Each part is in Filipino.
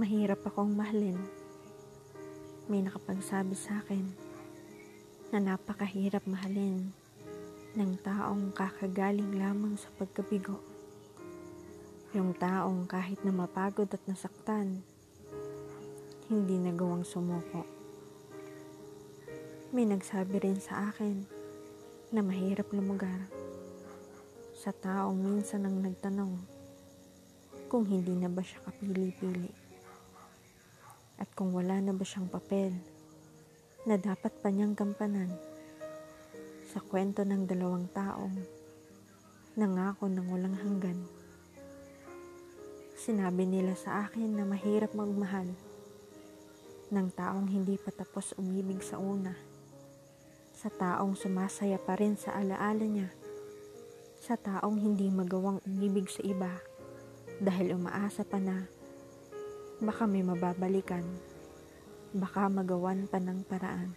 Mahirap akong mahalin. May nakapagsabi sa akin na napakahirap mahalin ng taong kakagaling lamang sa pagkabigo. Yung taong kahit na mapagod at nasaktan, hindi nagawang sumuko. May nagsabi rin sa akin na mahirap lumugar sa taong minsan ang nagtanong kung hindi na ba siya kapili-pili at kung wala na ba siyang papel na dapat pa niyang gampanan sa kwento ng dalawang taong nangako ng walang hanggan. Sinabi nila sa akin na mahirap magmahal ng taong hindi pa tapos umibig sa una, sa taong sumasaya pa rin sa alaala niya sa taong hindi magawang umibig sa iba dahil umaasa pa na baka may mababalikan, baka magawan pa ng paraan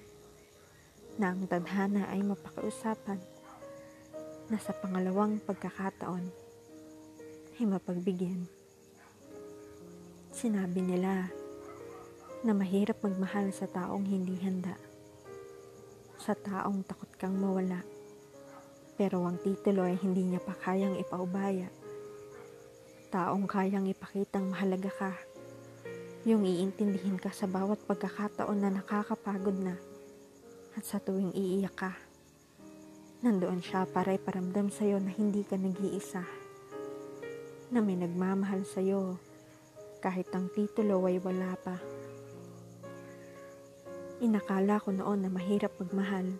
na ang tadhana ay mapakiusapan na sa pangalawang pagkakataon ay mapagbigyan. Sinabi nila na mahirap magmahal sa taong hindi handa, sa taong takot kang mawala pero ang titulo ay hindi niya pa kayang ipaubaya. Taong kayang ipakitang mahalaga ka. Yung iintindihin ka sa bawat pagkakataon na nakakapagod na. At sa tuwing iiyak ka, nandoon siya para iparamdam sa'yo na hindi ka nag-iisa. Na may nagmamahal sa'yo kahit ang titulo ay wala pa. Inakala ko noon na mahirap magmahal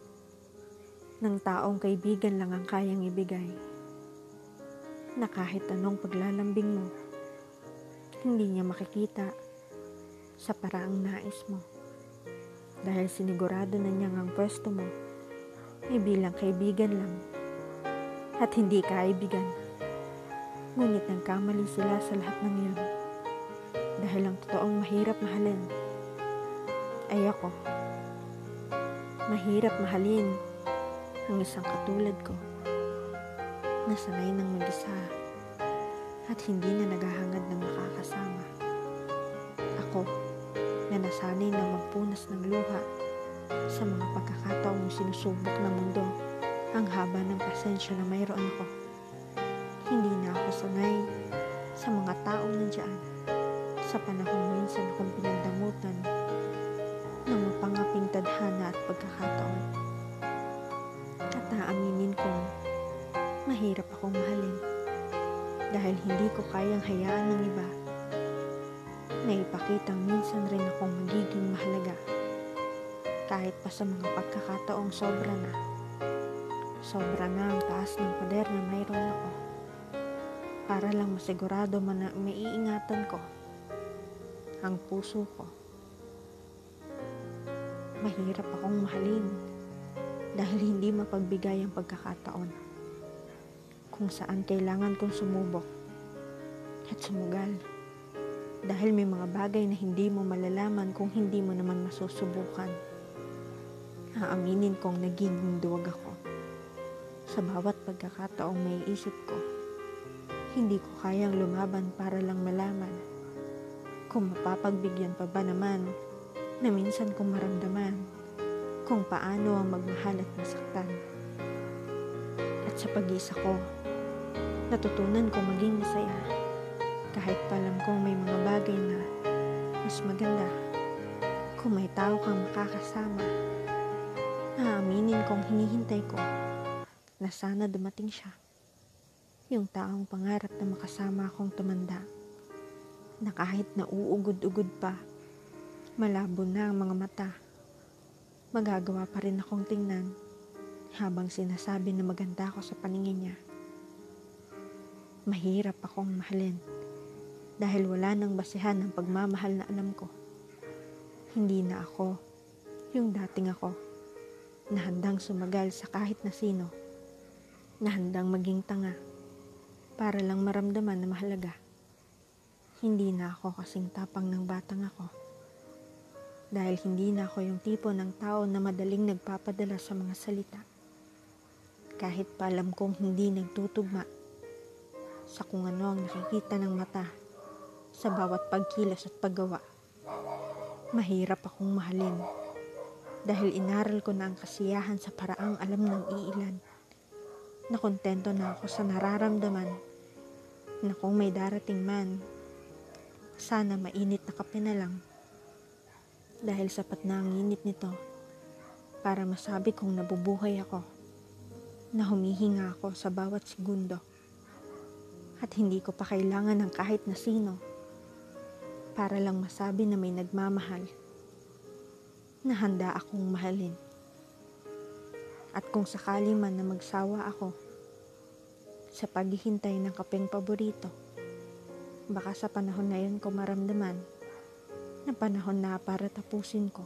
ng taong kaibigan lang ang kayang ibigay. Na kahit anong paglalambing mo, hindi niya makikita sa paraang nais mo. Dahil sinigurado na niyang ang pwesto mo ay bilang kaibigan lang at hindi kaibigan. Ngunit nagkamali sila sa lahat ng iyon. Dahil ang totoong mahirap mahalin ay ako. Mahirap mahalin ang isang katulad ko na sanay ng mag-isa at hindi na naghahangad ng makakasama. Ako nasanay na magpunas ng luha sa mga pagkakataong sinusubok ng mundo. Ang haba ng pasensya na mayroon ako. Hindi na ako sanay sa mga taong nandiyan. Sa panahon minsan akong pinagdamutan ng mapangaping tadhana at pagkakataon. Aaminin kong mahirap akong mahalin. Dahil hindi ko kayang hayaan ng iba na ipakitang minsan rin akong magiging mahalaga. Kahit pa sa mga pagkakataong sobra na. Sobra na ang taas ng poder na mayroon ako. Para lang masigurado man na maiingatan ko ang puso ko. Mahirap akong mahalin dahil hindi mapagbigay ang pagkakataon kung saan kailangan kong sumubok at sumugal dahil may mga bagay na hindi mo malalaman kung hindi mo naman masusubukan. Aaminin kong naging duwag ako. Sa bawat pagkakataong may isip ko, hindi ko kayang lumaban para lang malaman kung mapapagbigyan pa ba naman na minsan kong maramdaman kung paano ang magmahal at masaktan. At sa pag-isa ko, natutunan ko maging masaya kahit palam kong may mga bagay na mas maganda kung may tao kang makakasama. Naaminin kong hinihintay ko na sana dumating siya. Yung taong pangarap na makasama akong tumanda na kahit na uugod-ugod pa, malabo na ang mga mata magagawa pa rin akong tingnan habang sinasabi na maganda ako sa paningin niya. Mahirap akong mahalin dahil wala nang basihan ng pagmamahal na alam ko. Hindi na ako yung dating ako na handang sumagal sa kahit na sino, na handang maging tanga para lang maramdaman na mahalaga. Hindi na ako kasing tapang ng batang ako dahil hindi na ako yung tipo ng tao na madaling nagpapadala sa mga salita. Kahit pa alam kong hindi nagtutugma sa kung ano ang nakikita ng mata sa bawat pagkilos at paggawa. Mahirap akong mahalin dahil inaral ko na ang kasiyahan sa paraang alam ng iilan. Nakontento na ako sa nararamdaman na kung may darating man, sana mainit na kape na lang. Dahil sapat na ang init nito para masabi kong nabubuhay ako na humihinga ako sa bawat segundo at hindi ko pa kailangan ng kahit na sino para lang masabi na may nagmamahal na handa akong mahalin. At kung sakali man na magsawa ako sa paghihintay ng kapeng paborito, baka sa panahon na yun ko maramdaman na panahon na para tapusin ko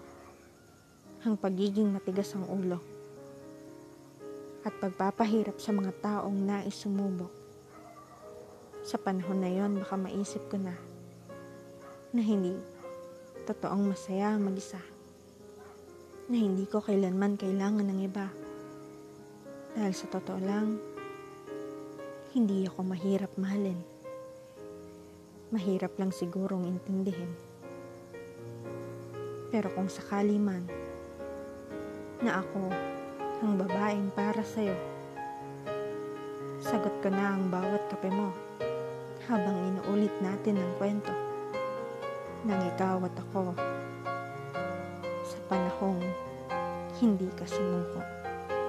ang pagiging matigas ang ulo at pagpapahirap sa mga taong nais sumubok. Sa panahon na yon baka maisip ko na na hindi totoong masaya mag-isa. Na hindi ko kailanman kailangan ng iba. Dahil sa totoo lang, hindi ako mahirap mahalin. Mahirap lang sigurong intindihin. Pero kung sakali man na ako ang babaeng para sa'yo, sagot ko na ang bawat kape mo habang inuulit natin ang kwento ng ikaw at ako sa panahong hindi ka sumuko.